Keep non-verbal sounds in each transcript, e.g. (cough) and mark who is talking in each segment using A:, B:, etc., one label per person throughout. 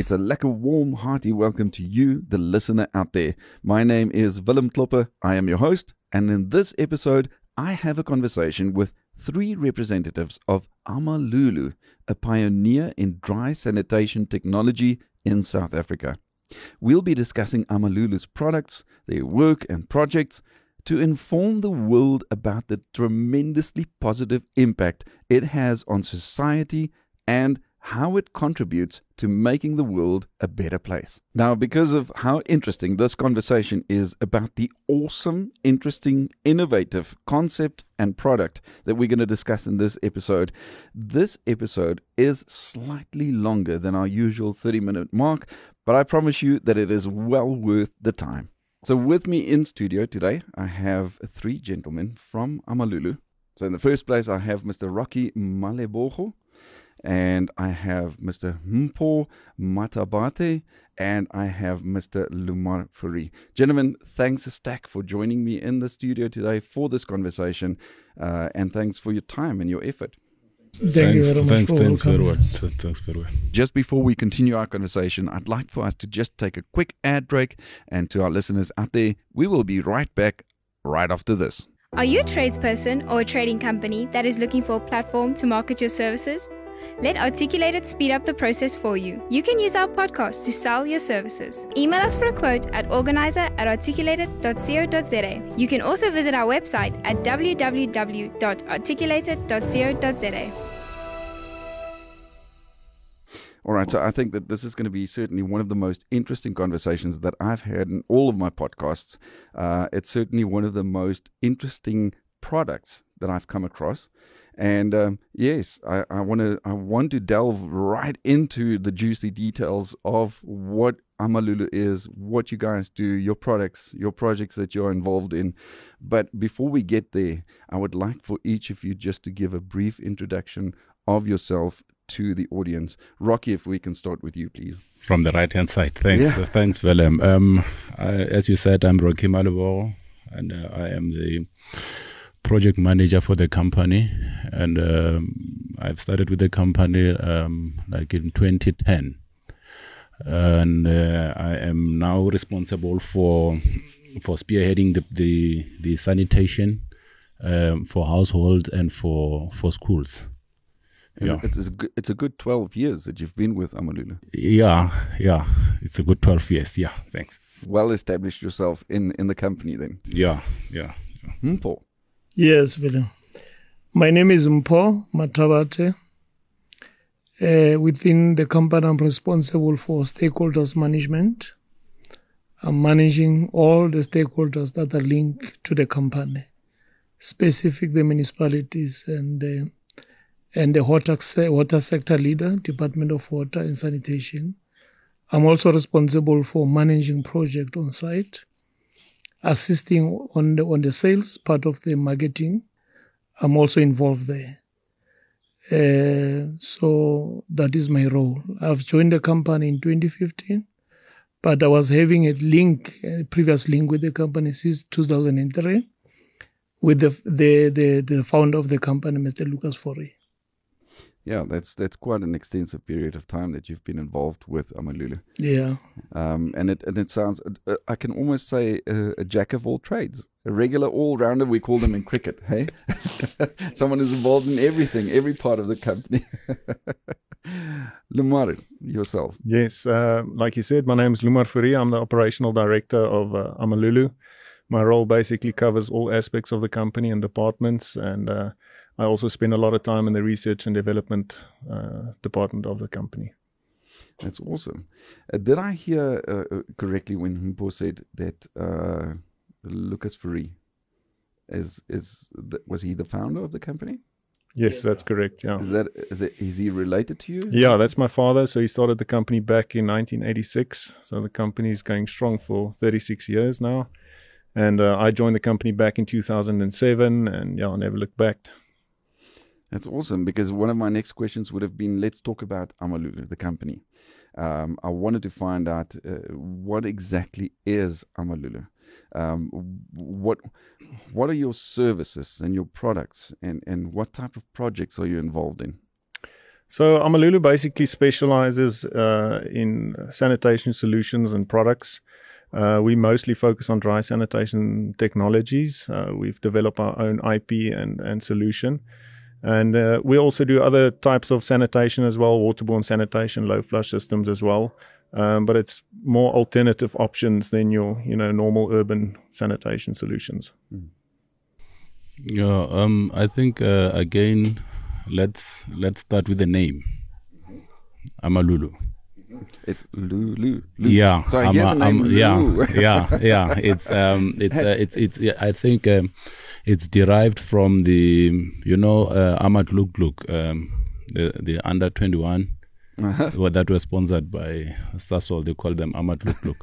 A: It's a lekker warm, hearty welcome to you, the listener out there. My name is Willem Klopper. I am your host, and in this episode, I have a conversation with three representatives of Amalulu, a pioneer in dry sanitation technology in South Africa. We'll be discussing Amalulu's products, their work and projects to inform the world about the tremendously positive impact it has on society and how it contributes to making the world a better place. Now, because of how interesting this conversation is about the awesome, interesting, innovative concept and product that we're going to discuss in this episode, this episode is slightly longer than our usual 30 minute mark, but I promise you that it is well worth the time. So, with me in studio today, I have three gentlemen from Amalulu. So, in the first place, I have Mr. Rocky Malebogo and I have Mr. Mpho Matabate, and I have Mr. Lumar Fourie. Gentlemen, thanks a stack for joining me in the studio today for this conversation, uh, and thanks for your time and your effort.
B: Thank
C: thanks,
B: you very much
C: thanks,
B: for
C: thanks very much. Thanks very much.
A: Just before we continue our conversation, I'd like for us to just take a quick ad break, and to our listeners out there, we will be right back right after this.
D: Are you a tradesperson or a trading company that is looking for a platform to market your services? Let Articulated speed up the process for you. You can use our podcast to sell your services. Email us for a quote at organizer at articulated.co.za. You can also visit our website at www.articulated.co.za.
A: All right, so I think that this is going to be certainly one of the most interesting conversations that I've had in all of my podcasts. Uh, it's certainly one of the most interesting products that I've come across. And um, yes, I, I want to I want to delve right into the juicy details of what Amalulu is, what you guys do, your products, your projects that you're involved in. But before we get there, I would like for each of you just to give a brief introduction of yourself to the audience. Rocky, if we can start with you, please.
C: From the right hand side. Thanks,
A: Yeah.
C: uh, thanks, Willem. Um, I, as you said, I'm Rocky Malebo, and uh, I am the project manager for the company. And um, I've started with the company um, like in 2010. And uh, I am now responsible for for spearheading the the, the sanitation um, for households and for for schools. Yeah.
A: It's, it's, a good, it's a good 12 years that you've been with Amalulu.
C: Yeah, yeah, it's a good 12 years. Yeah, thanks.
A: Well established yourself in, in the company then.
C: Yeah, yeah.
A: Mpho.
B: Yes, William. My name is Mpho Matabate. Uh, within the company, I'm responsible for stakeholders management. I'm managing all the stakeholders that are linked to the company, specific the municipalities and the and the water, water sector leader, Department of Water and Sanitation. I'm also responsible for managing project on site, assisting on the on the sales part of the marketing. I'm also involved there. Uh, so that is my role. I've joined the company in 2015, but I was having a link, a previous link with the company since 2003, with the the the, the founder of the company, Mr. Lucas Fourie.
A: Yeah, that's that's quite an extensive period of time that you've been involved with Amalulu.
B: Yeah,
A: Um, and it and it sounds uh, I can almost say a, a jack of all trades, a regular all rounder. We call them in cricket. (laughs) Hey, (laughs) someone is involved in everything, every part of the company. (laughs) Lumar, yourself.
E: Yes, uh, like you said, my name is Lumar Fourie. I'm the operational director of uh, Amalulu. My role basically covers all aspects of the company and departments, and uh, I also spend a lot of time in the research and development uh, department of the company.
A: That's awesome. Uh, did I hear uh, uh, correctly when Mpho said that uh, Lucas Fourie is is the, was he the founder of the company?
E: Yes, that's correct. Yeah.
A: Is that is it? Is he related to you?
E: Yeah, that's my father. So he started the company back in 1986. So the company is going strong for 36 years now. And uh, I joined the company back in 2007, and yeah, I never looked back.
A: That's awesome because one of my next questions would have been let's talk about Amalulu, the company. Um, I wanted to find out uh, what exactly is Amalulu. Um, what what are your services and your products, and, and what type of projects are you involved in?
E: So Amalulu basically specializes uh, in sanitation solutions and products. Uh, we mostly focus on dry sanitation technologies. Uh, we've developed our own IP and, and solution. And uh, we also do other types of sanitation as well, waterborne sanitation, low flush systems as well. Um, but it's more alternative options than your, you know, normal urban sanitation solutions.
C: Yeah, um, I think uh, again, let's let's start with the name, Amalulu.
A: It's Lulu. Lu.
C: Yeah,
A: So I hear the name
C: yeah,
A: Lulu. (laughs)
C: yeah, yeah. It's um, it's uh, it's it's. yeah, I think um, it's derived from the you know uh, Amaglug-glug, um, the the under twenty one. Well, that was sponsored by Sasol. They call them Amaglug-glug.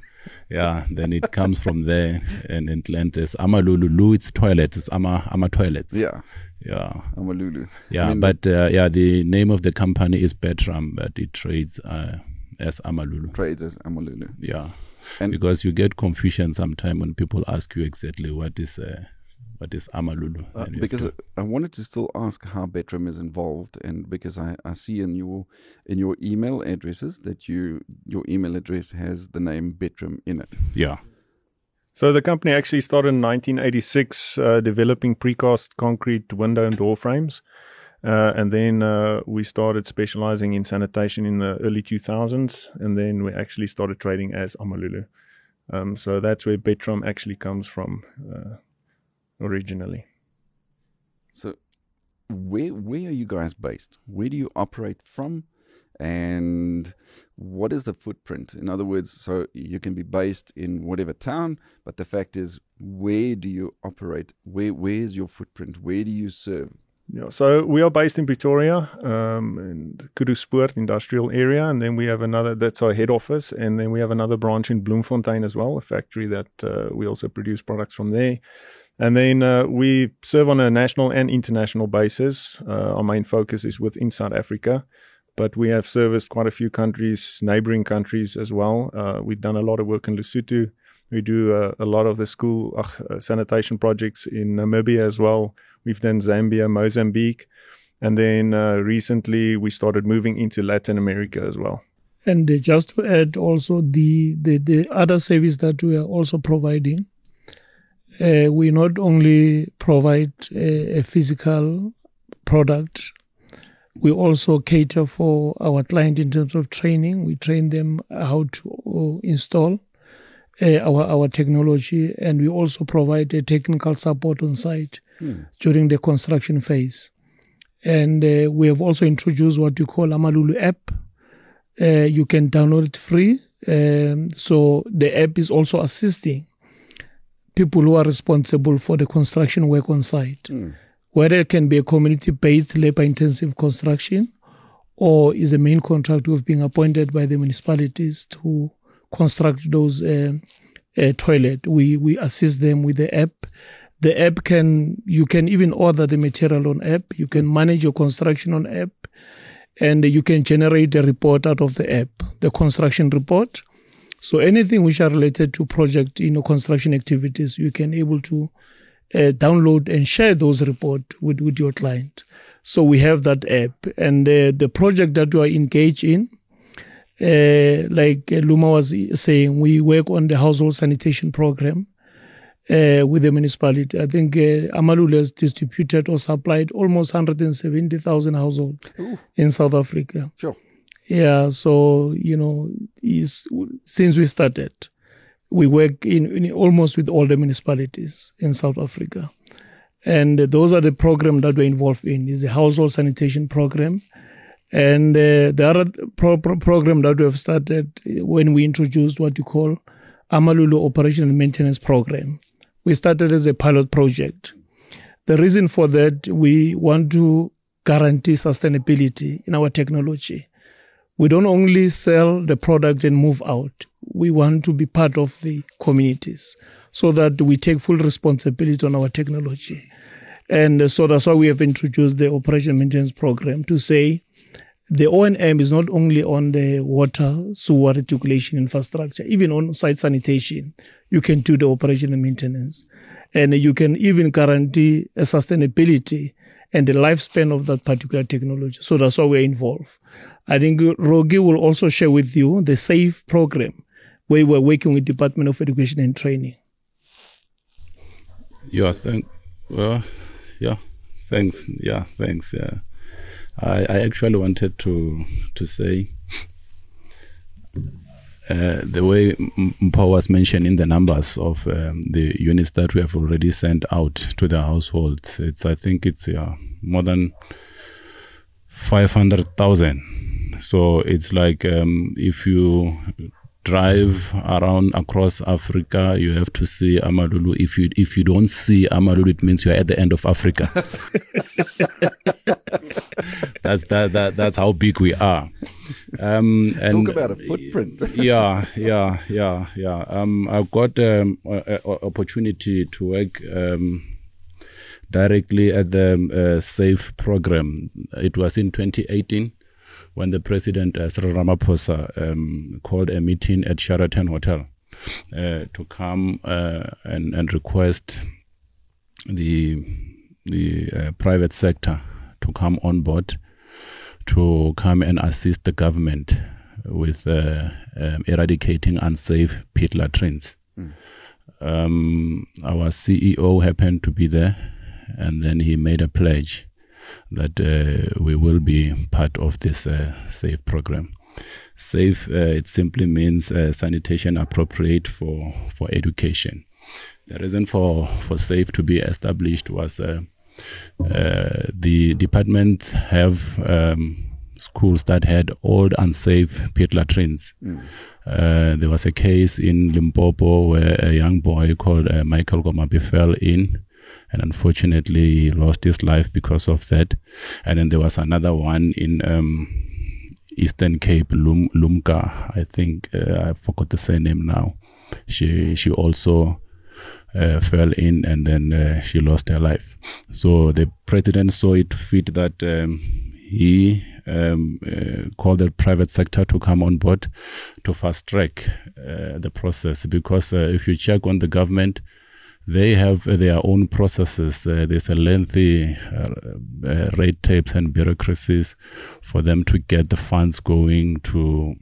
C: Yeah, then it comes from there and it lands as Amalulu. Lu, it's toilets. It's Ama Ama toilets.
A: Yeah,
C: yeah.
A: Amalulu.
C: Yeah,
A: I mean,
C: but uh, yeah, the name of the company is Betram, but it trades uh, as Amalulu.
A: trades as Amalulu.
C: Yeah,
A: And-
C: because you get confusion sometimes when people ask you exactly what is uh, what is Amalulu.
A: Uh,
C: And you have
A: because
C: to-
A: I wanted to still ask how Betram is involved, and because I, I see in your in your email addresses that you your email address has the name Betram in it.
C: yeah,
E: So the company actually started in 1986, uh, developing precast concrete window and door frames. Uh, and then uh, we started specializing in sanitation in the early 2000s. And then we actually started trading as Amalulu. Um, so that's where Betram actually comes from uh, originally.
A: So, where where are you guys based? Where do you operate from, and what is the footprint? In other words, so you can be based in whatever town, but the fact is, where do you operate? Where where is your footprint? Where do you serve?
E: Yeah, so we are based in Pretoria, um, in Koedoespoort industrial area, and then we have another. That's our head office, and then we have another branch in Bloemfontein as well, a factory that uh, we also produce products from there. And then uh, we serve on a national and international basis. Uh, our main focus is within South Africa, but we have serviced quite a few countries, neighboring countries as well. Uh, we've done a lot of work in Lesotho. We do uh, a lot of the school uh, sanitation projects in Namibia as well. We've done Zambia, Mozambique, and then uh, recently we started moving into Latin America as well.
B: And uh, just to add also the, the, the other service that we are also providing, uh, we not only provide a, a physical product, we also cater for our client in terms of training. We train them how to uh, install uh, our our technology, and we also provide a technical support on site during the construction phase. And uh, we have also introduced what we call Amalulu app. Uh, you can download it free. Um, so the app is also assisting people who are responsible for the construction work on site, whether it can be a community-based labor-intensive construction or is a main contractor who've been appointed by the municipalities to construct those uh, uh, toilet. We we assist them with the app. The app can you can even order the material on app. You can manage your construction on app, and you can generate a report out of the app, the construction report. So anything which are related to project, you know, construction activities, you can able to uh, download and share those report with with your client. So we have that app, and uh, the project that we are engaged in, uh, like Lumar was saying, we work on the household sanitation program uh, with the municipality. I think uh, Amalulu has distributed or supplied almost 170,000 households in South Africa.
A: Sure.
B: Yeah, so you know, since we started, we work in, in almost with all the municipalities in South Africa, and those are the program that we're involved in. Is a household sanitation program, and uh, the other pro- pro- program that we have started when we introduced what you call Amalulu Operation and Maintenance Program. We started as a pilot project. The reason for that, we want to guarantee sustainability in our technology. We don't only sell the product and move out. We want to be part of the communities so that we take full responsibility on our technology. And so that's why we have introduced the operation maintenance program to say the O&M is not only on the water, sewer reticulation infrastructure, even on site sanitation, you can do the operation and maintenance. And you can even guarantee a sustainability and the lifespan of that particular technology. So that's why we're involved. I think Rocky will also share with you the SAFE program where we're working with Department of Education and Training.
C: Yeah, thank, well, yeah, thanks. Yeah, thanks. Yeah. I, I actually wanted to to say uh, the way Mpho was mentioning the numbers of um, the units that we have already sent out to the households, it's I think it's yeah, more than five hundred thousand. So it's like um, if you drive around across Africa, you have to see Amalulu. If you if you don't see Amalulu, it means you're at the end of Africa. (laughs) that's that, that that's how big we are.
A: Um, and Talk about a footprint. (laughs)
C: yeah, yeah, yeah, yeah. Um, I've got um, a, a opportunity to work. Um, directly at the uh, SAFE program. It was in 2018 when the president, uh, Cyril Ramaphosa, um, called a meeting at Sheraton Hotel uh, to come uh, and, and request the the uh, private sector to come on board to come and assist the government with uh, um, eradicating unsafe pit latrines. Mm. Um, our CEO happened to be there, and then he made a pledge that uh, we will be part of this uh, SAFE program. SAFE, uh, it simply means sanitation appropriate for, for education. The reason for, for SAFE to be established was uh, the departments have um, schools that had old unsafe pit latrines. Mm. Uh, there was a case in Limpopo where a young boy called uh, Michael Komape fell in and unfortunately he lost his life because of that. And then there was another one in um, Eastern Cape, Lum- Lumka, I think uh, I forgot the surname now. She she also uh, fell in and then uh, she lost her life. So the president saw it fit that um, he um, uh, called the private sector to come on board to fast track uh, the process because uh, if you check on the government, they have their own processes. Uh, there's a lengthy uh, uh, red tapes and bureaucracies for them to get the funds going to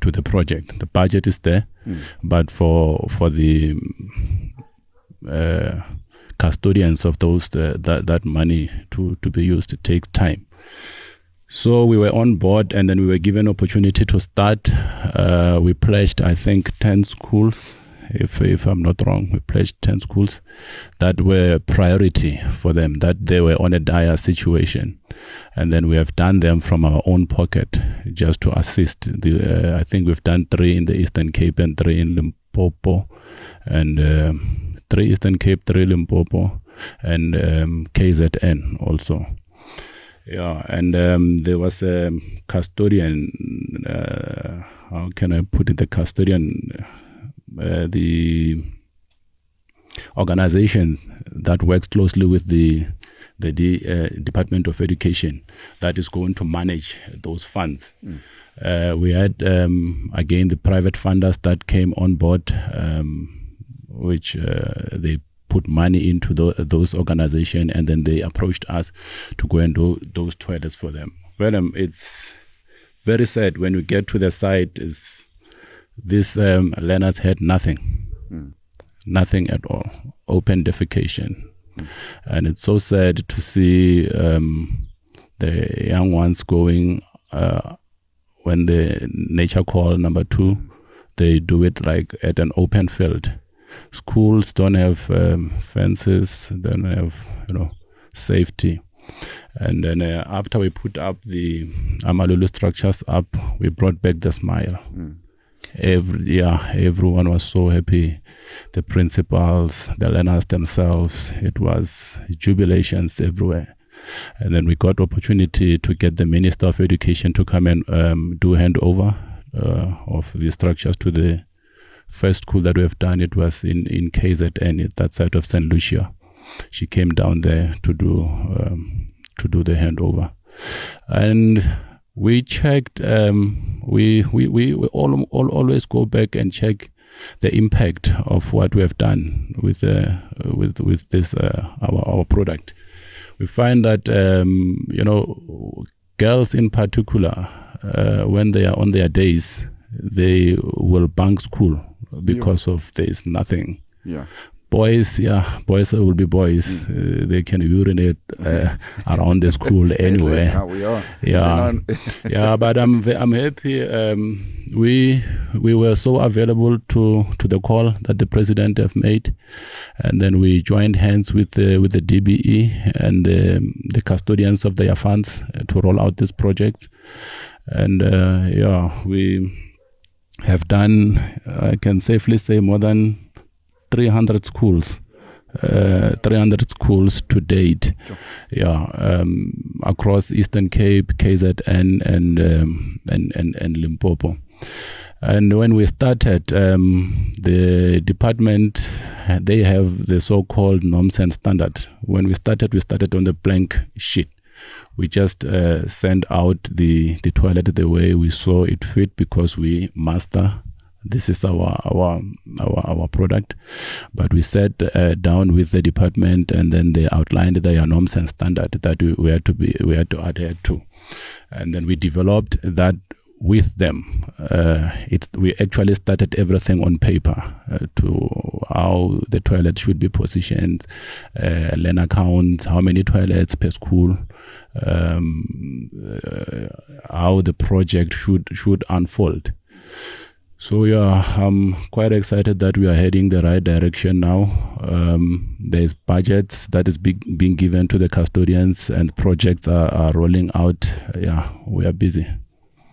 C: to the project. The budget is there, mm. but for for the uh, custodians of those uh, that that money to to be used, it takes time. So we were on board, and then we were given opportunity to start. Uh, we pledged, I think, ten schools if if I'm not wrong. We pledged ten schools that were priority for them, that they were on a dire situation, and then we have done them from our own pocket just to assist. The uh, I think we've done three in the Eastern Cape and three in Limpopo, and uh, three Eastern Cape, three Limpopo, and um, KZN also. Yeah, and um, there was a custodian. Uh, how can I put it? The custodian uh, the organization that works closely with the the uh, Department of Education that is going to manage those funds. Mm. Uh, we had um, again the private funders that came on board, um, which uh, they put money into the, those organizations, and then they approached us to go and do those toilets for them. Well, um, it's very sad when we get to the site. Is these um, learners had nothing, mm. nothing at all, open defecation. Mm. And it's so sad to see um, the young ones going uh, when the nature call number two, they do it like at an open field. Schools don't have um, fences, don't have you know safety. And then uh, after we put up the Amalulu structures up, we brought back the smile. Mm. Every, yeah, everyone was so happy. The principals, the learners themselves, it was jubilations everywhere. And then we got opportunity to get the Minister of Education to come and um, do handover uh, of the structures to the first school that we have done. It was in, in KZN, at that side of St. Lucia. She came down there to do um, to do the handover, and we checked. Um, we, we we we all, all always go back and check the impact of what we have done with uh, with with this uh, our our product. We find that um, you know girls in particular uh, when they are on their days they will bunk school because yeah. of there is nothing.
A: Yeah
C: boys, yeah, boys will be boys. Mm. Uh, they can urinate uh, around the school anyway.
A: how we are.
C: Yeah, (laughs) yeah. But I'm I'm happy. Um, we we were so available to to the call that the president have made, and then we joined hands with the with the DBE and the, the custodians of their funds to roll out this project. And uh, yeah, we have done. I can safely say more than 300 schools. Uh, 300 schools to date, sure. yeah, um, across Eastern Cape, KZN, and um, and, and and Limpopo. And when we started, um, the department they have the so-called norms and standard. When we started, we started on the blank sheet. We just uh, sent out the the toilet the way we saw it fit because we master this is our our our, our product but we sat uh, down with the department and then they outlined their norms and standard that we, we had to be we had to adhere to and then we developed that with them. Uh, it's, we actually started everything on paper uh, to how the toilet should be positioned, uh, learner counts, how many toilets per school, um, uh, how the project should should unfold. So yeah, I'm quite excited that we are heading the right direction now. Um, there's budgets that is be- being given to the custodians, and projects are, are rolling out. Yeah, we are busy.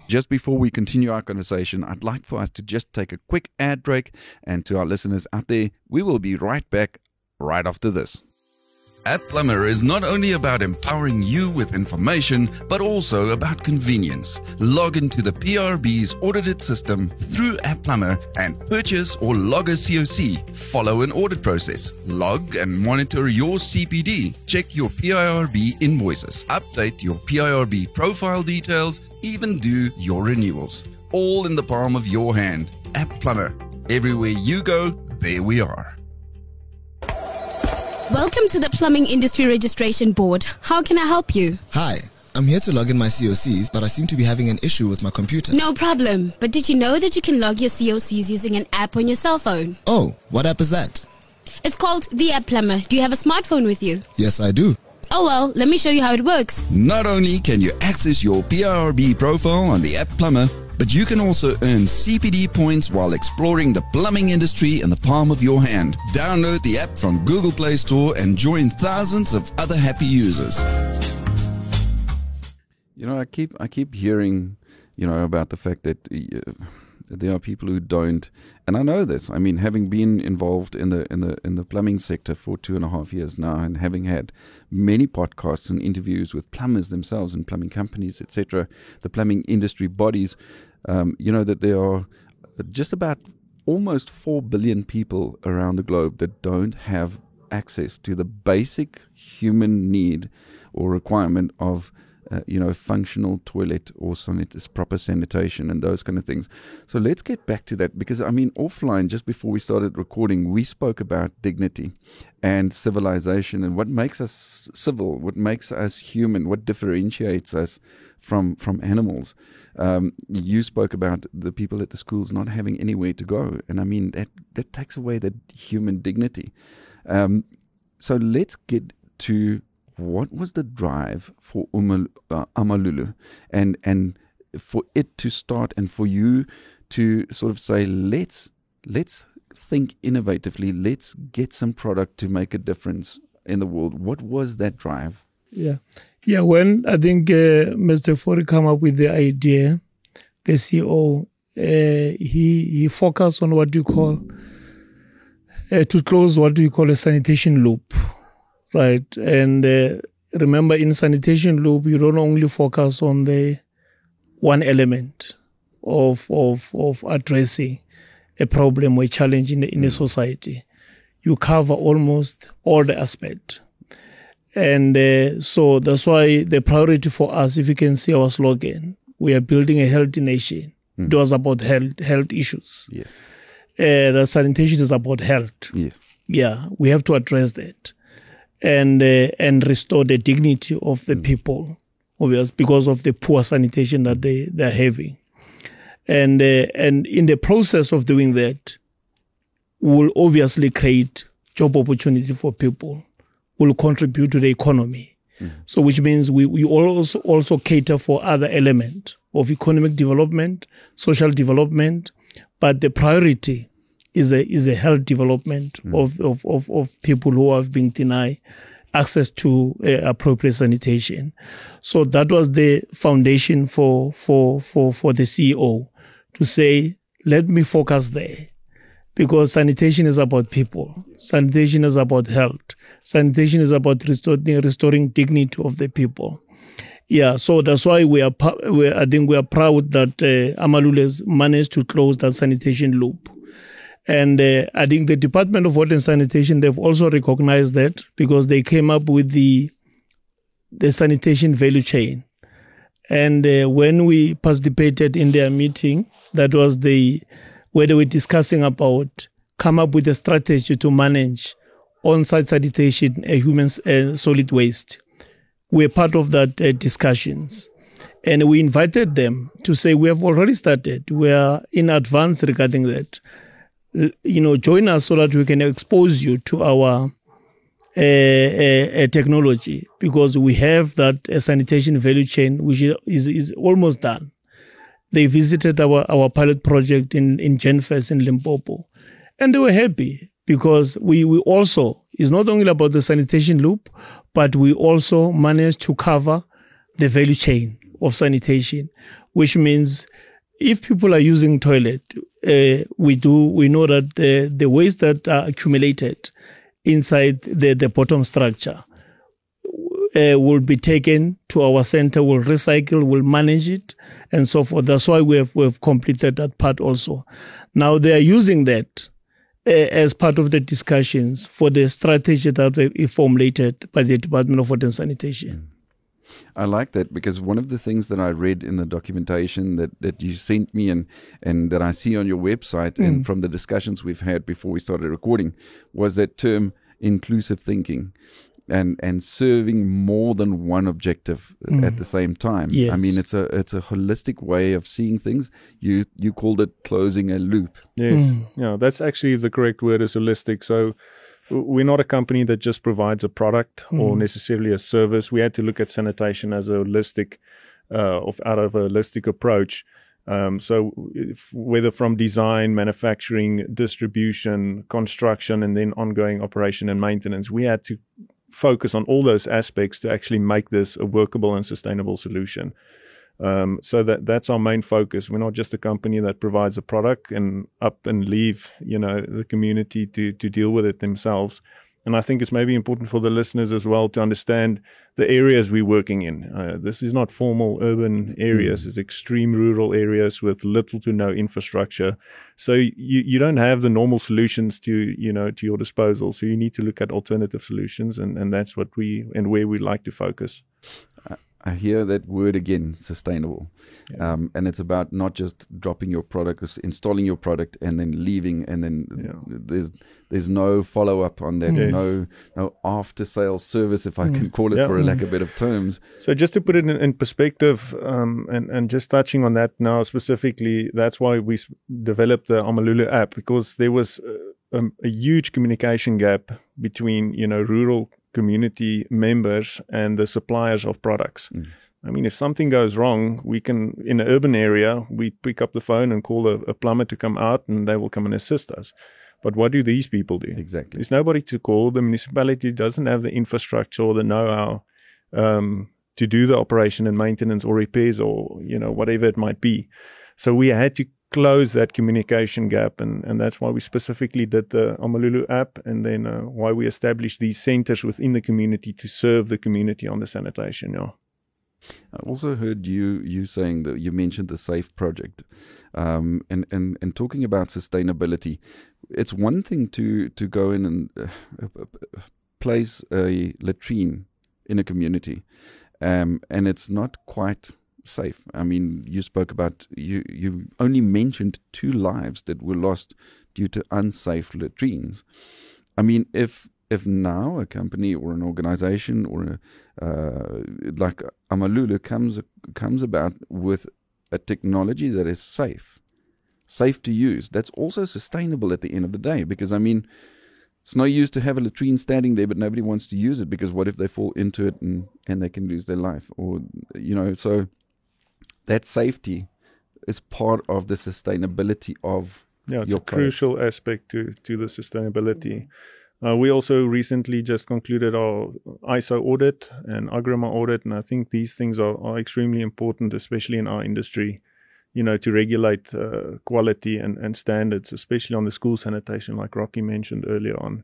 A: Just before we continue our conversation, I'd like for us to just take a quick ad break. And to our listeners out there, we will be right back right after this. App Plumber is not only about empowering you with information, but also about convenience. Log into the PIRB's audited system through App Plumber and purchase or log a COC. Follow an audit process. Log and monitor your CPD. Check your PIRB invoices. Update your PIRB profile details. Even do your renewals. All in the palm of your hand. App Plumber. Everywhere you go, there we are.
F: Welcome to the Plumbing Industry Registration Board. How can I help you?
G: Hi. I'm here to log in my COCs, but I seem to be having an issue with my computer.
F: No problem. But did you know that you can log your COCs using an app on your cell phone?
G: Oh, what app is that?
F: It's called the App Plumber. Do you have a smartphone with you?
G: Yes, I do.
F: Oh well, let me show you how it works.
A: Not only can you access your PIRB profile on the App Plumber, but you can also earn CPD points while exploring the plumbing industry in the palm of your hand. Download the app from Google Play Store and join thousands of other happy users. You know, I keep I keep hearing, you know, about the fact that uh, there are people who don't, and I know this. I mean, having been involved in the in the in the plumbing sector for two and a half years now, and having had many podcasts and interviews with plumbers themselves and plumbing companies, etc., the plumbing industry bodies, um, you know that there are just about almost 4 billion people around the globe that don't have access to the basic human need or requirement of uh, you know, functional toilet or sanit- proper sanitation and those kind of things. So let's get back to that because I mean, offline, just before we started recording, we spoke about dignity and civilization and what makes us civil, what makes us human, what differentiates us from from animals. Um, you spoke about the people at the schools not having anywhere to go, and I mean that that takes away that human dignity. Um, so let's get to what was the drive for Umal, uh, Amalulu, and and for it to start, and for you to sort of say, let's let's think innovatively, let's get some product to make a difference in the world. What was that drive?
B: Yeah. Yeah, when I think uh, Mr. Fourie came up with the idea, the CEO, uh, he he focused on what do you call uh, to close what do you call a sanitation loop, right? And uh, remember in sanitation loop, you don't only focus on the one element of of of addressing a problem or a challenge in, in a society. You cover almost all the aspect. And uh, so that's why the priority for us, if you can see our slogan, we are building a healthy nation. It was about health health issues.
A: Yes.
B: Uh, the sanitation is about health.
A: Yes.
B: Yeah, we have to address that, and uh, and restore the dignity of the people, obvious because of the poor sanitation that they they're having, and uh, and in the process of doing that, will obviously create job opportunity for people, will contribute to the economy. So, which means we, we also also cater for other element of economic development, social development, but the priority is a is a health development of, of, of, of people who have been denied access to uh, appropriate sanitation. So that was the foundation for for for for the CEO to say, let me focus there because sanitation is about people. Sanitation is about health. Sanitation is about restoring, restoring dignity of the people. Yeah, so that's why we are. I think we are proud that uh, Amalul has managed to close that sanitation loop, and uh, I think the Department of Water and Sanitation they've also recognized that because they came up with the the sanitation value chain. And uh, when we participated in their meeting, that was the where they were discussing about come up with a strategy to manage on-site sanitation and human uh, solid waste. We're part of that uh, discussions, and we invited them to say we have already started. We are in advance regarding that. You know, join us so that we can expose you to our uh, technology because we have that sanitation value chain which is, is, is almost done. They visited our, our pilot project in, in Genfest in Limpopo and they were happy because we, we also, it's not only about the sanitation loop, but we also managed to cover the value chain of sanitation, which means if people are using toilet, uh, we do we know that the, the waste that are accumulated inside the, the bottom structure uh, will be taken to our center, will recycle, will manage it, and so forth. That's why we have we have completed that part also. Now they are using that uh, as part of the discussions for the strategy that we formulated by the Department of Water and Sanitation.
A: I like that because one of the things that I read in the documentation that, that you sent me and, and that I see on your website and hmm. from the discussions we've had before we started recording was that term inclusive thinking and and serving more than one objective hmm. at the same time. I mean it's a it's a holistic way of seeing things. You you called it closing a loop.
E: Yes. Hmm. Yeah, that's actually the correct word is holistic. So w- we're not a company that just provides a product or necessarily a service. We had to look at sanitation as a holistic, uh, of out of a holistic approach. Um, so if, whether from design, manufacturing, distribution, construction, and then ongoing operation and maintenance, we had to focus on all those aspects to actually make this a workable and sustainable solution. Um, so that that's our main focus. We're not just a company that provides a product and up and leave, you know, the community to to deal with it themselves. And I think it's maybe important for the listeners as well to understand the areas we're working in. Uh, this is not formal urban areas; it's extreme rural areas with little to no infrastructure. So you you don't have the normal solutions to you know to your disposal. So you need to look at alternative solutions, and and that's what we and where we like to focus.
A: I hear that word again, sustainable. Um, and it's about not just dropping your product, it's installing your product and then leaving, and then
E: Yeah.
A: there's there's no follow up on that,
E: Yes.
A: no no after sales service, if I can call it
E: Yeah.
A: for a lack of better terms.
E: So just to put it in, in perspective, um, and and just touching on that now specifically, that's why we developed the Amalulu app because there was uh, um, a huge communication gap between you know rural community members and the suppliers of products. I mean, if something goes wrong, we can in an urban area we pick up the phone and call a, a plumber to come out, and they will come and assist us. But what do these people do?
A: Exactly.
E: There's nobody to call. The municipality doesn't have the infrastructure or the know-how um, to do the operation and maintenance or repairs or you know whatever it might be. So we had to close that communication gap. And, and that's why we specifically did the Amalulu app and then uh, why we established these centers within the community to serve the community on the sanitation. Yeah.
A: I also heard you you saying that you mentioned the Safe project, um, and and and talking about sustainability. It's one thing to to go in and uh, place a latrine in a community, um, and it's not quite safe. I mean, you spoke about you you only mentioned two lives that were lost due to unsafe latrines. I mean, if if now a company or an organization or a, uh, like Amalulu comes comes about with a technology that is safe, safe to use, that's also sustainable at the end of the day. Because I mean, it's no use to have a latrine standing there, but nobody wants to use it because what if they fall into it and, and they can lose their life? Or, you know, so that safety is part of the sustainability of
E: yeah, it's a crucial aspect to, to the sustainability. Uh, we also recently just concluded our ISO audit and Agrément audit, and I think these things are, are extremely important, especially in our industry you know, to regulate uh, quality and, and standards, especially on the school sanitation, like Rocky mentioned earlier on.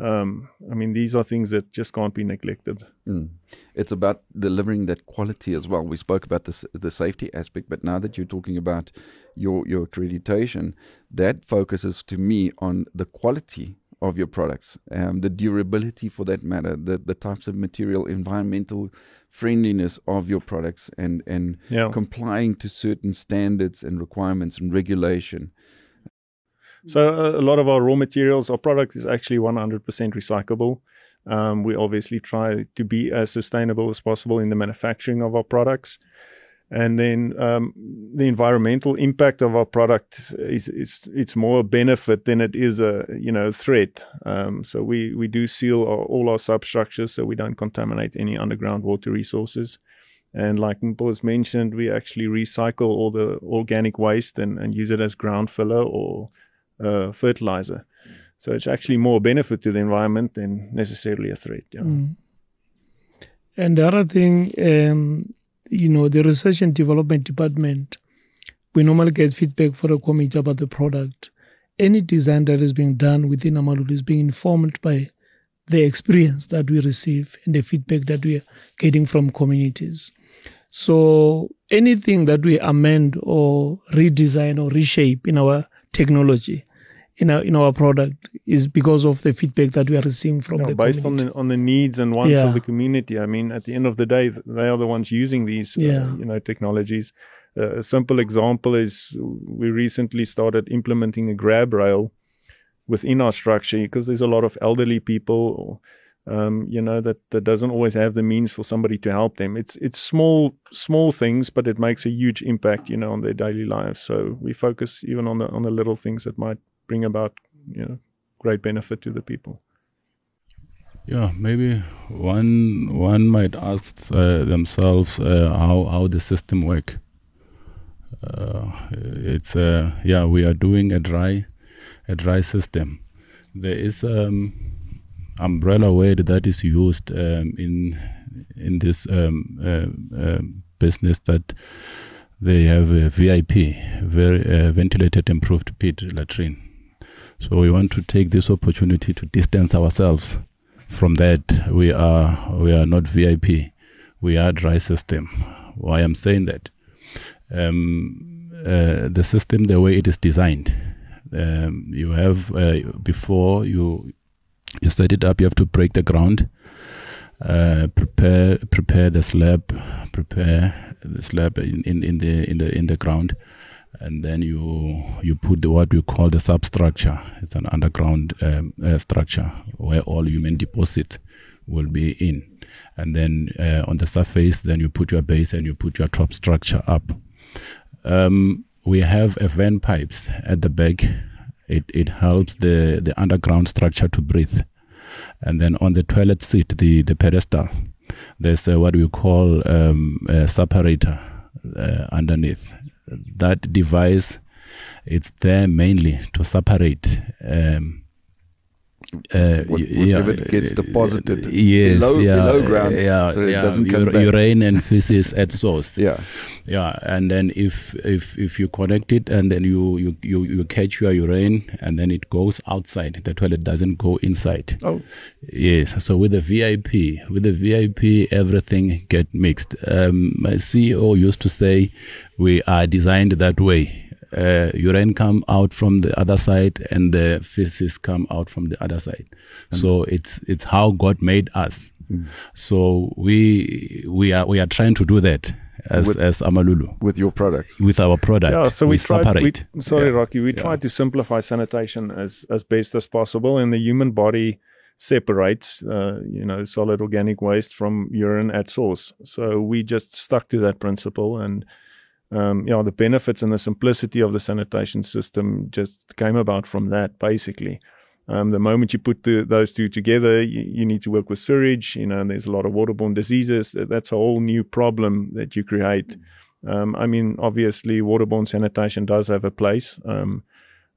E: Um, I mean, these are things that just can't be neglected.
A: Mm. It's about delivering that quality as well. We spoke about the the safety aspect, but now that you're talking about your your accreditation, that focuses to me on the quality of your products, um, the durability for that matter, the, the types of material, environmental friendliness of your products, and, and yeah. complying to certain standards and requirements and regulation.
E: So, a lot of our raw materials, our product is actually 100% recyclable. Um, we obviously try to be as sustainable as possible in the manufacturing of our products and then um, the environmental impact of our product is, is it's more a benefit than it is a you know threat. Um, so we we do seal our, all our substructures so we don't contaminate any underground water resources. And like was mentioned, we actually recycle all the organic waste and, and use it as ground filler or uh, fertilizer. So it's actually more benefit to the environment than necessarily a threat. Yeah. Mm.
B: And the other thing, um, you know, the research and development department, we normally get feedback for a committee about the product. Any design that is being done within Amalulu is being informed by the experience that we receive and the feedback that we are getting from communities. So anything that we amend or redesign or reshape in our technology in our in our product is because of the feedback that we are receiving from the
E: based
B: community.
E: on the on the needs and wants yeah. of the community. I mean, at the end of the day, they are the ones using these uh, yeah. uh, you know technologies. Uh, a simple example is we recently started implementing a grab rail within our structure because there's a lot of elderly people. Um, you know that that doesn't always have the means for somebody to help them. It's it's small small things, but it makes a huge impact, you know, on their daily lives. So we focus even on the on the little things that might bring about you know great benefit to the people.
C: Yeah, maybe one one might ask uh, themselves uh, how how the system work. Uh, it's uh, yeah, we are doing a dry a dry system. There is um umbrella word that is used um, in in this um, uh, uh, business that they have a VIP, very uh, ventilated improved pit latrine. So we want to take this opportunity to distance ourselves from that. We are we are not VIP. We are dry system. Why I'm saying that? Um, uh, the system, the way it is designed, um, you have uh, before you you set it up, you have to break the ground, uh, prepare prepare the slab, prepare the slab in, in, in the in the in the ground and then you you put the, what we call the substructure. It's an underground um, uh, structure where all human deposits will be in, and then uh, on the surface, then you put your base and you put your top structure up. Um, we have a vent pipes at the back. It it helps the the underground structure to breathe, and then on the toilet seat, the the pedestal, there's uh, what we call um, a separator uh, underneath. That device it's there mainly to separate um, uh,
A: What-
C: y-
A: whatever gets deposited
C: yes,
A: below-
C: yeah,
A: below ground,
C: yeah,
A: so it doesn't come
C: ur-
A: back.
C: urine and feces at source. (laughs)
A: Yeah.
C: Yeah, and then if if if you connect it and then you you you, you catch your urine and then it goes outside, the toilet doesn't go inside.
A: Oh.
C: Yes. So with the VIP, with the VIP, everything get mixed. Um, my CEO used to say, we are designed that way. Uh, urine come out from the other side and the feces come out from the other side. So it's it's how God made us. So we we are we are trying to do that as
A: With-
C: as Amalulu
A: With your products.
C: with our product.
E: Yeah, so we, tried.
C: separate.
E: We, sorry,
C: Yeah.
E: Rocky. We
C: Yeah.
E: tried to simplify sanitation as as best as possible, and the human body separates, uh, you know, solid organic waste from urine at source. So we just stuck to that principle, and um, yeah, the benefits and the simplicity of the sanitation system just came about from that, basically. Um, the moment you put the, those two together, you, you need to work with sewage. You know, and there's a lot of waterborne diseases. That's a whole new problem that you create. Um, I mean, obviously, waterborne sanitation does have a place. Um,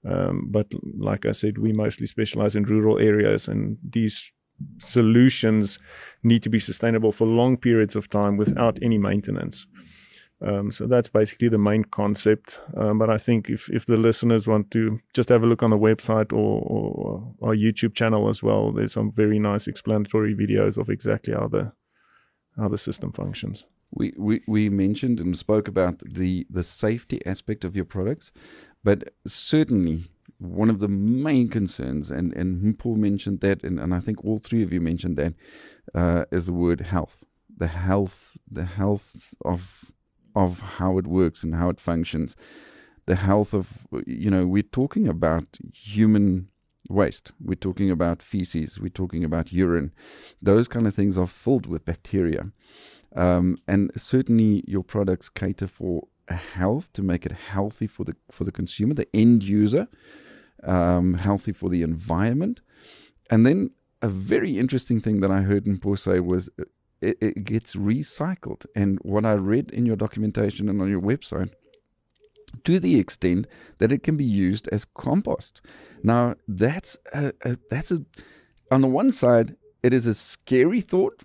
E: um, but like I said, we mostly specialize in rural areas, and these solutions need to be sustainable for long periods of time without any maintenance. Um, so that's basically the main concept. Um, but I think if, if the listeners want to just have a look on the website or, or our YouTube channel as well, there's some very nice explanatory videos of exactly how the how the system functions.
A: We, we, we mentioned and spoke about the, the safety aspect of your products, but certainly one of the main concerns, and, and Paul mentioned that, and, and I think all three of you mentioned that, uh, is the word health. The health, the health of of how it works and how it functions. The health of, you know, we're talking about human waste. We're talking about feces. We're talking about urine. Those kind of things are filled with bacteria. Um, and certainly your products cater for health to make it healthy for the for the consumer, the end user, um, healthy for the environment. And then a very interesting thing that I heard in say was it, it gets recycled. And what I read in your documentation and on your website, to the extent that it can be used as compost. Now that's a, a, that's a on the one side it is a scary thought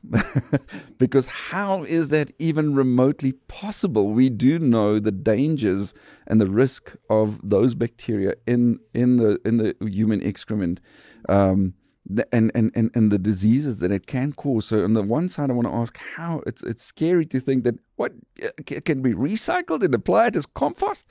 A: (laughs) because how is that even remotely possible? We do know the dangers and the risk of those bacteria in in the in the human excrement. Um, and, and, and, and the diseases that it can cause. So on the one side, I want to ask how it's it's scary to think that what uh, it can be recycled and applied as compost,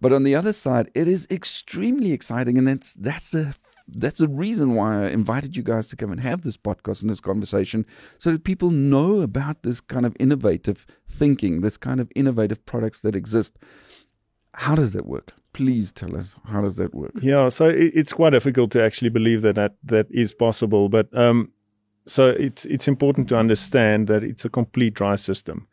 A: but on the other side, it is extremely exciting, and that's that's the that's the reason why I invited you guys to come and have this podcast and this conversation, so that people know about this kind of innovative thinking, this kind of innovative products that exist. How does that work? Please tell us how does that work?
E: Yeah, so it, it's quite difficult to actually believe that that, that is possible, but um, so it's it's important to understand that it's a complete dry system.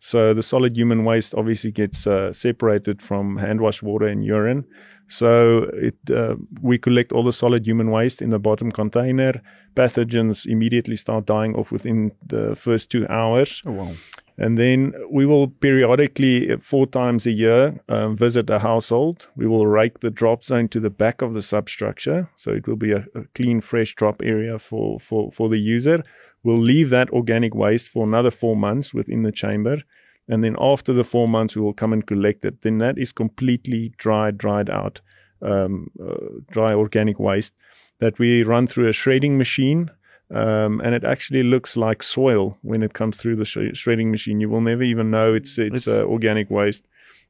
E: So the solid human waste obviously gets uh, separated from hand wash water and urine. So it uh, we collect all the solid human waste in the bottom container. Pathogens immediately start dying off within the first two hours.
A: Oh wow!
E: And then we will periodically, four times a year, um, visit a household. We will rake the drop zone to the back of the substructure. So it will be a, a, clean, fresh drop area for, for, for the user. We'll leave that organic waste for another four months within the chamber. And then after the four months, we will come and collect it. Then that is completely dry, dried out, um, uh, dry organic waste that we run through a shredding machine. Um, and it actually looks like soil when it comes through the sh- shredding machine. You will never even know it's it's, it's uh, organic waste.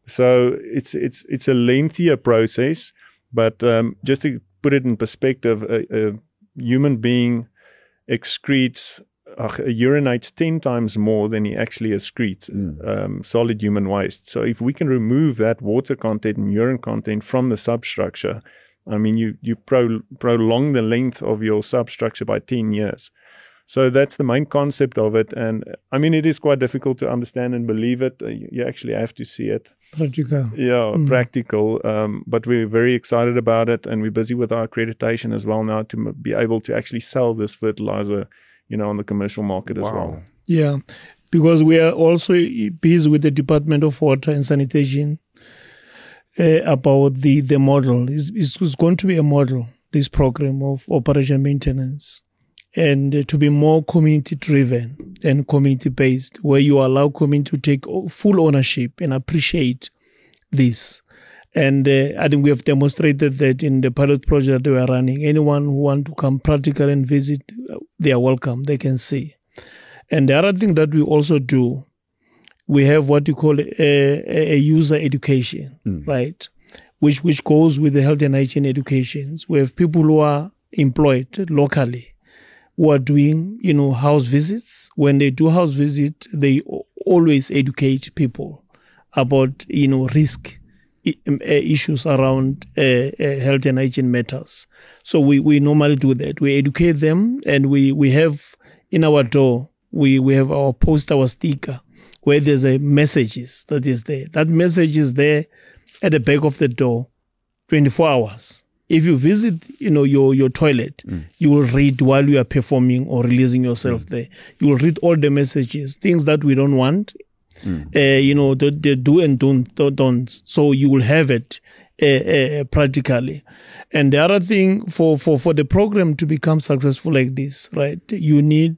E: So it's it's it's a lengthier process, but um, just to put it in perspective, a, a human being excretes uh, urinates 10 times more than he actually excretes mm. um, solid human waste. So if we can remove that water content and urine content from the substructure, I mean, you, you pro, prolong the length of your substructure by 10 years. So that's the main concept of it. And I mean, it is quite difficult to understand and believe it. You, you actually have to see it.
B: Practical.
E: Yeah, mm. practical. Um, but we're very excited about it. And we're busy with our accreditation as well now to be able to actually sell this fertilizer, you know, on the commercial market
A: wow.
E: as well.
B: Yeah, because we are also busy with the Department of Water and Sanitation uh, about the, the model. It's, it's going to be a model this program of operation maintenance and uh, to be more community driven and community based, where you allow community to take full ownership and appreciate this. And uh, I think we have demonstrated that in the pilot project that we are running. Anyone who want to come practical and visit, they are welcome. They can see. And the other thing that we also do, we have what you call a, a user education, mm. right? Which which goes with the health and hygiene educations. We have people who are employed locally who are doing, you know, house visits. When they do house visit, they always educate people about, you know, risk uh, issues around uh, uh, health and hygiene matters. So we, we normally do that. We educate them and we, we have in our door, we, we have our post, our sticker where there's a messages that is there. That message is there at the back of the door 24 hours if you visit you know your your toilet mm. you will read while you are performing or releasing yourself mm. there you will read all the messages things that we don't want mm. uh, you know the, the do and don't don't so you will have it uh, uh, practically and the other thing for for for the program to become successful like this right you need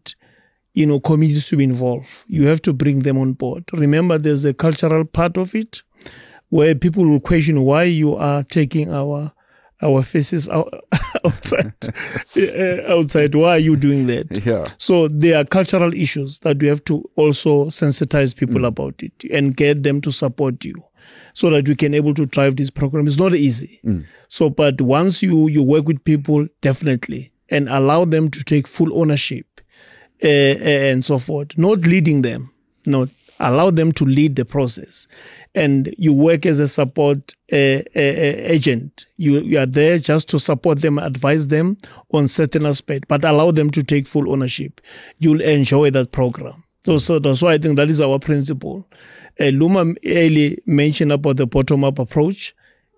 B: you know communities to be involved you have to bring them on board. Remember there's a cultural part of it where people will question why you are taking our our faces out, (laughs) outside (laughs) outside. Why are you doing that?
A: Yeah.
B: So there are cultural issues that we have to also sensitize people mm. about it and get them to support you so that we can able to drive this program. It's not easy. Mm. so but once you you work with people definitely and allow them to take full ownership uh, and so forth not leading them not allow them to lead the process and you work as a support uh, agent. You, you are there just to support them, advise them on certain aspects, but allow them to take full ownership. You'll enjoy that program. So, so that's why I think that is our principle. Uh, Lumar early mentioned about the bottom-up approach.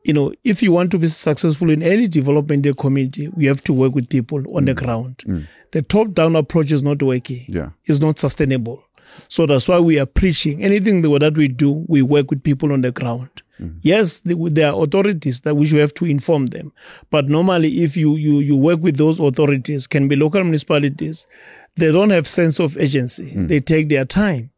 B: You know, if you want to be successful in any development in the community, we have to work with people on mm. the ground. Mm. The top-down approach is not working.
A: Yeah.
B: It's not sustainable. So that's why we are preaching. Anything that we do, we work with people on the ground. Mm-hmm. Yes, there are authorities that which we have to inform them. But normally, if you, you, you work with those authorities, can be local municipalities, they don't have sense of agency. Mm. They take their time.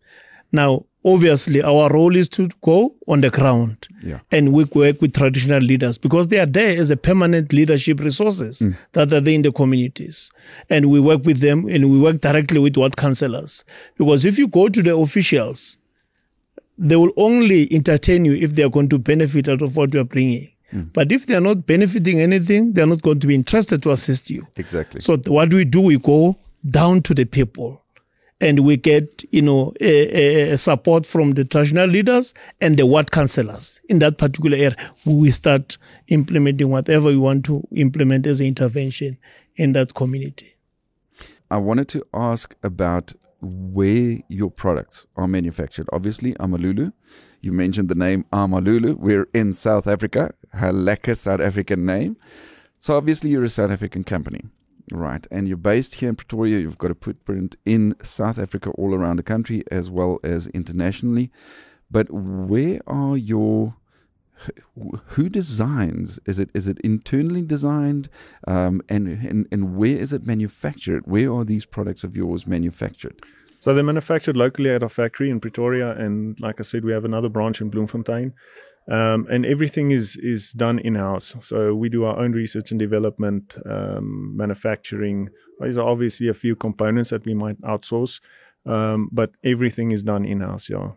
B: Now, obviously our role is to go on the ground
A: yeah.
B: and we work with traditional leaders because they are there as a permanent leadership resources mm. that are there in the communities and we work with them and we work directly with what councillors because if you go to the officials they will only entertain you if they are going to benefit out of what you are bringing mm. but if they are not benefiting anything they are not going to be interested to assist you
A: exactly
B: so what do we do we go down to the people and we get, you know, a, a support from the traditional leaders and the ward councillors in that particular area. We start implementing whatever we want to implement as an intervention in that community.
A: I wanted to ask about where your products are manufactured. Obviously, Amalulu. You mentioned the name Amalulu. We're in South Africa, a lekker South African name. So obviously, you're a South African company. Right, and you're based here in Pretoria. You've got a footprint in South Africa, all around the country, as well as internationally. But where are your who designs? Is it is it internally designed, um, and, and and where is it manufactured? Where are these products of yours manufactured?
E: So they're manufactured locally at our factory in Pretoria, and like I said, we have another branch in Bloemfontein. Um, and everything is is done in house. So we do our own research and development, um, manufacturing. There's obviously a few components that we might outsource, um, but everything is done in house. Yeah.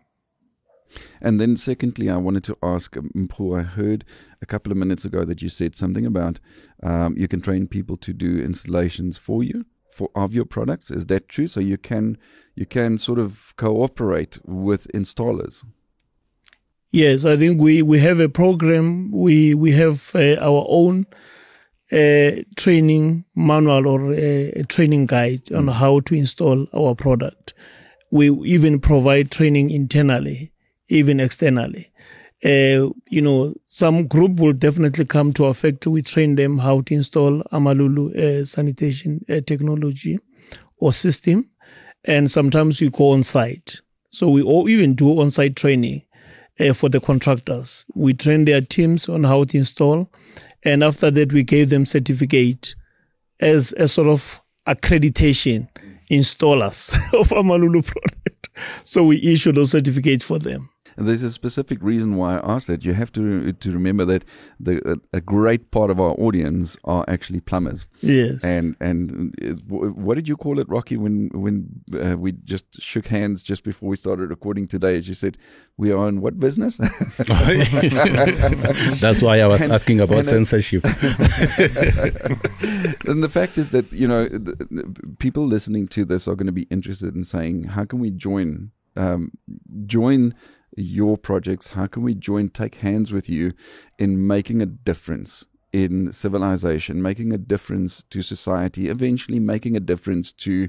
A: And then, secondly, I wanted to ask Mpho. I heard a couple of minutes ago that you said something about um, you can train people to do installations for you for of your products. Is that true? So you can you can sort of cooperate with installers.
B: Yes, I think we, we have a program. We we have uh, our own uh, training manual or a, uh, a training guide mm. on how to install our product. We even provide training internally, even externally. Uh, you know, some group will definitely come to our factory. We train them how to install Amalulu uh, sanitation uh, technology or system, and sometimes we go on site. So we all even do on site training uh, for the contractors. We train their teams on how to install And after that, we gave them certificate as a sort of accreditation installers (laughs) of Amalulu product. So we issue those certificates for them.
A: And there's a specific reason why I asked that. You have to to remember that the a, a great part of our audience are actually plumbers.
B: Yes.
A: And and what did you call it, Rocky? When when uh, we just shook hands just before we started recording today, as you said, we are in what business? (laughs)
C: That's why I was
A: And-
C: asking about censorship. (laughs)
A: and the fact is that you know the, the people listening to this are going to be interested in saying, how can we join um, join your projects? How can we join, take hands with you in making a difference in civilization, making a difference to society, eventually making a difference to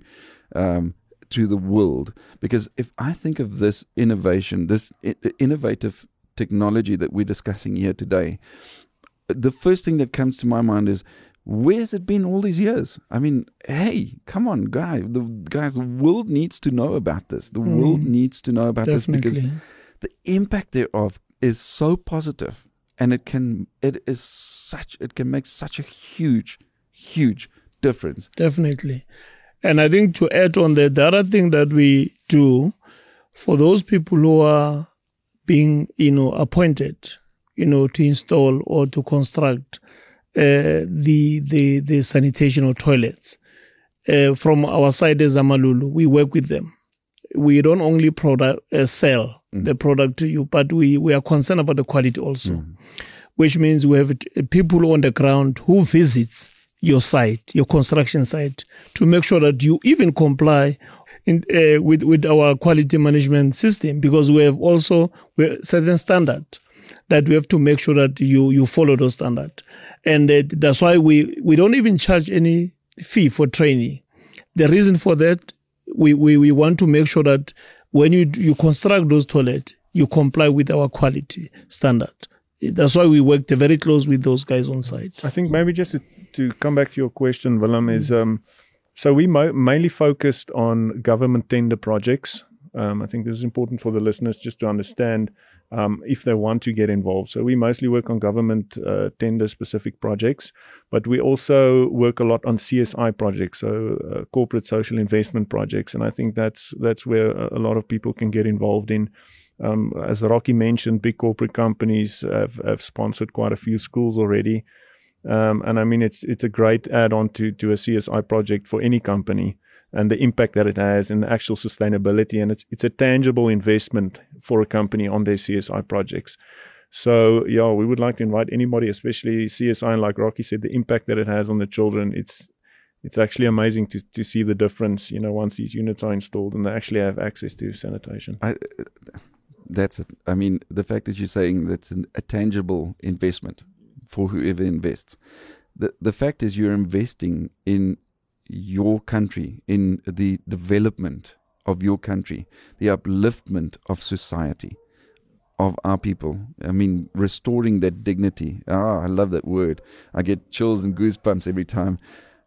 A: um, to the world? Because if I think of this innovation, this i- innovative technology that we're discussing here today, the first thing that comes to my mind is where's it been all these years? I mean, hey, come on, guy, the guys, the world needs to know about this. The world
B: Mm.
A: needs to know about this because
B: Definitely.
A: The impact thereof is so positive and it can it is such it can make such a huge huge difference
B: Definitely. And I think to add on that, the other thing that we do for those people who are being, you know, appointed, you know, to install or to construct uh, the the the sanitation or toilets, uh, from our side as Amalulu, we work with them. We don't only product uh, sell the product to you, but we we are concerned about the quality also, which means we have people on the ground who visits your site, your construction site, to make sure that you even comply in, uh, with with our quality management system because we have also certain standard that we have to make sure that you you follow those standard, and uh, that's why we we don't even charge any fee for training. The reason for that, we, we, we want to make sure that when you you construct those toilets, you comply with our quality standard. That's why we worked very close with those guys on site.
E: I think maybe just to, to come back to your question, Willem, is um, so we mo- mainly focused on government tender projects. Um, I think this is important for the listeners just to understand um, if they want to get involved. So we mostly work on government uh, tender specific projects, but we also work a lot on CSI projects, so uh, corporate social investment projects, and I think that's that's where a lot of people can get involved in. Um, as Rocky mentioned, big corporate companies have, have sponsored quite a few schools already. Um, and I mean, it's it's a great add-on to to a CSI project for any company, and the impact that it has and the actual sustainability, and it's it's a tangible investment for a company on their CSI projects. So yeah, we would like to invite anybody, especially CSI, and like Rocky said, the impact that it has on the children. It's it's actually amazing to to see the difference. You know, once these units are installed and they actually have access to sanitation.
A: I, that's it i mean the fact that you're saying that's an, a tangible investment for whoever invests the the fact is you're investing in your country in the development of your country the upliftment of society of our people. I mean restoring that dignity. Ah i love that word. I get chills and goosebumps every time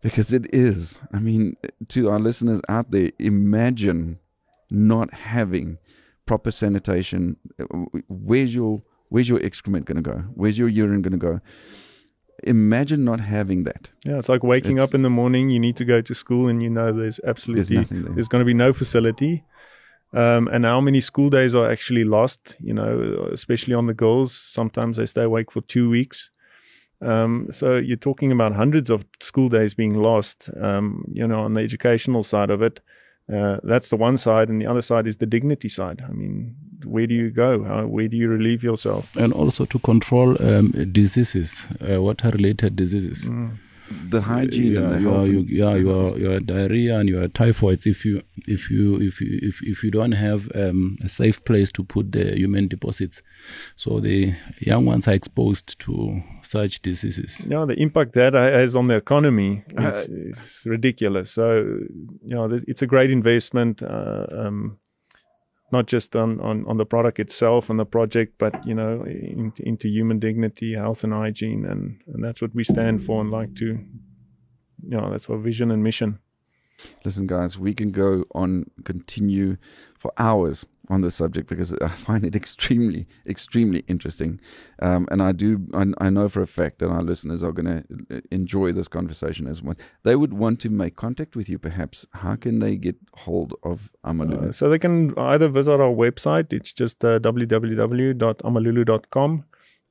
A: because it is. I mean to our listeners out there imagine not having proper sanitation. Where's your where's your excrement going to go? Where's your urine going to go imagine not having that
E: Yeah, it's like waking
A: It's-
E: up in the morning. You need to go to school, and you know there's absolutely
A: nothing there.
E: there's going to be no facility. Um, and how many school days are actually lost? You know, especially on the girls. Sometimes they stay awake for two weeks. Um, so you're talking about hundreds of school days being lost. Um, you know, on the educational side of it, uh, that's the one side, and the other side is the dignity side. I mean, where do you go? How, where do you relieve yourself?
C: and also to control um, diseases, uh, water-related diseases.
A: The hygiene
C: yeah,
A: and the
C: your,
A: health
C: you,
A: and-
C: yeah, your your diarrhea and your typhoids. If you if you if you if, if you don't have um, a safe place to put the human deposits, so the young ones are exposed to such diseases.
E: Yeah, the impact that has on the economy is, is ridiculous. So, you know, it's a great investment, uh, um, not just on, on, on the product itself and the project, but, you know, in, into human dignity, health and hygiene. And, and that's what we stand for and like to, you know, that's our vision and mission.
A: Listen, guys, we can go on, continue for hours on this subject because I find it (laughs) extremely, extremely interesting. Um, and I do, I, I, know for a fact that our listeners are going to enjoy this conversation as well. They would want to make contact with you, perhaps. How can they get hold of Amalulu?
E: Uh, so they can either visit our website. It's just uh, www.amalulu.com.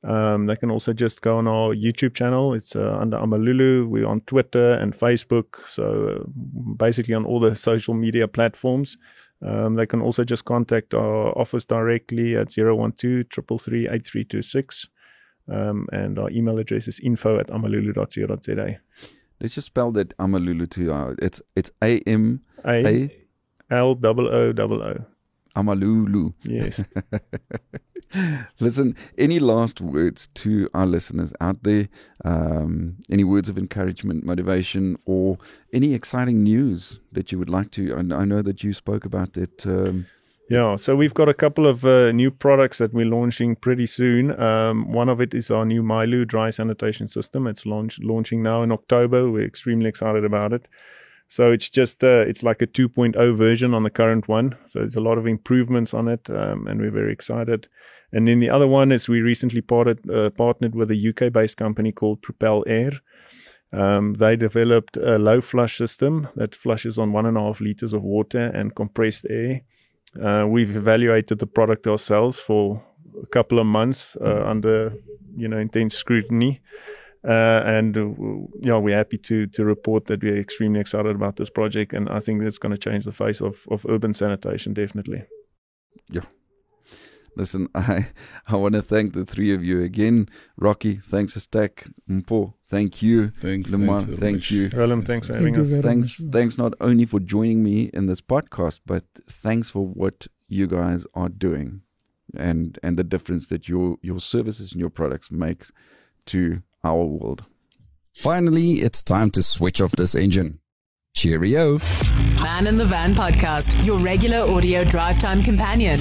E: Um, they can also just go on our YouTube channel. It's uh, under Amalulu. We're on Twitter and Facebook. So uh, basically on all the social media platforms. Um, they can also just contact our office directly at 012 8326. Um, and our email address is info at amalulu.co.za.
A: Let's just spell that Amalulu to you. It's it's A M
E: A L O O O.
A: Amalulu.
E: Yes. (laughs)
A: Listen, any last words to our listeners out there? Um, any words of encouragement, motivation, or any exciting news that you would like to? I, I know that you spoke about that. Um,
E: yeah, so we've got a couple of uh, new products that we're launching pretty soon. Um, one of it is our new Mylu dry sanitation system. It's launch, launching now in October. We're extremely excited about it. So it's just uh, it's like a 2.0 version on the current one. So there's a lot of improvements on it, um, and we're very excited. And then the other one is we recently partnered uh, partnered with a UK based company called Propelair. Um, they developed a low flush system that flushes on one and a half liters of water and compressed air. Uh, we've evaluated the product ourselves for a couple of months uh, under you know intense scrutiny uh, and uh, yeah, we're happy to to report that we're extremely excited about this project, and I think it's going to change the face of of urban sanitation definitely.
A: Yeah. Listen, (laughs) I I want to thank the three of you again. Rocky, thanks a stack. Mpho, thank you.
C: Thanks,
A: Lumar,
C: thanks
A: thank you.
E: Willem, thanks for having
B: Thank
E: us.
A: Thanks, thanks not only for joining me in this podcast, but thanks for what you guys are doing, and and the difference that your your services and your products makes to our world.
H: Finally, it's time to switch off this engine. Cheerio.
I: Man in the Van podcast, your regular audio drive time companion.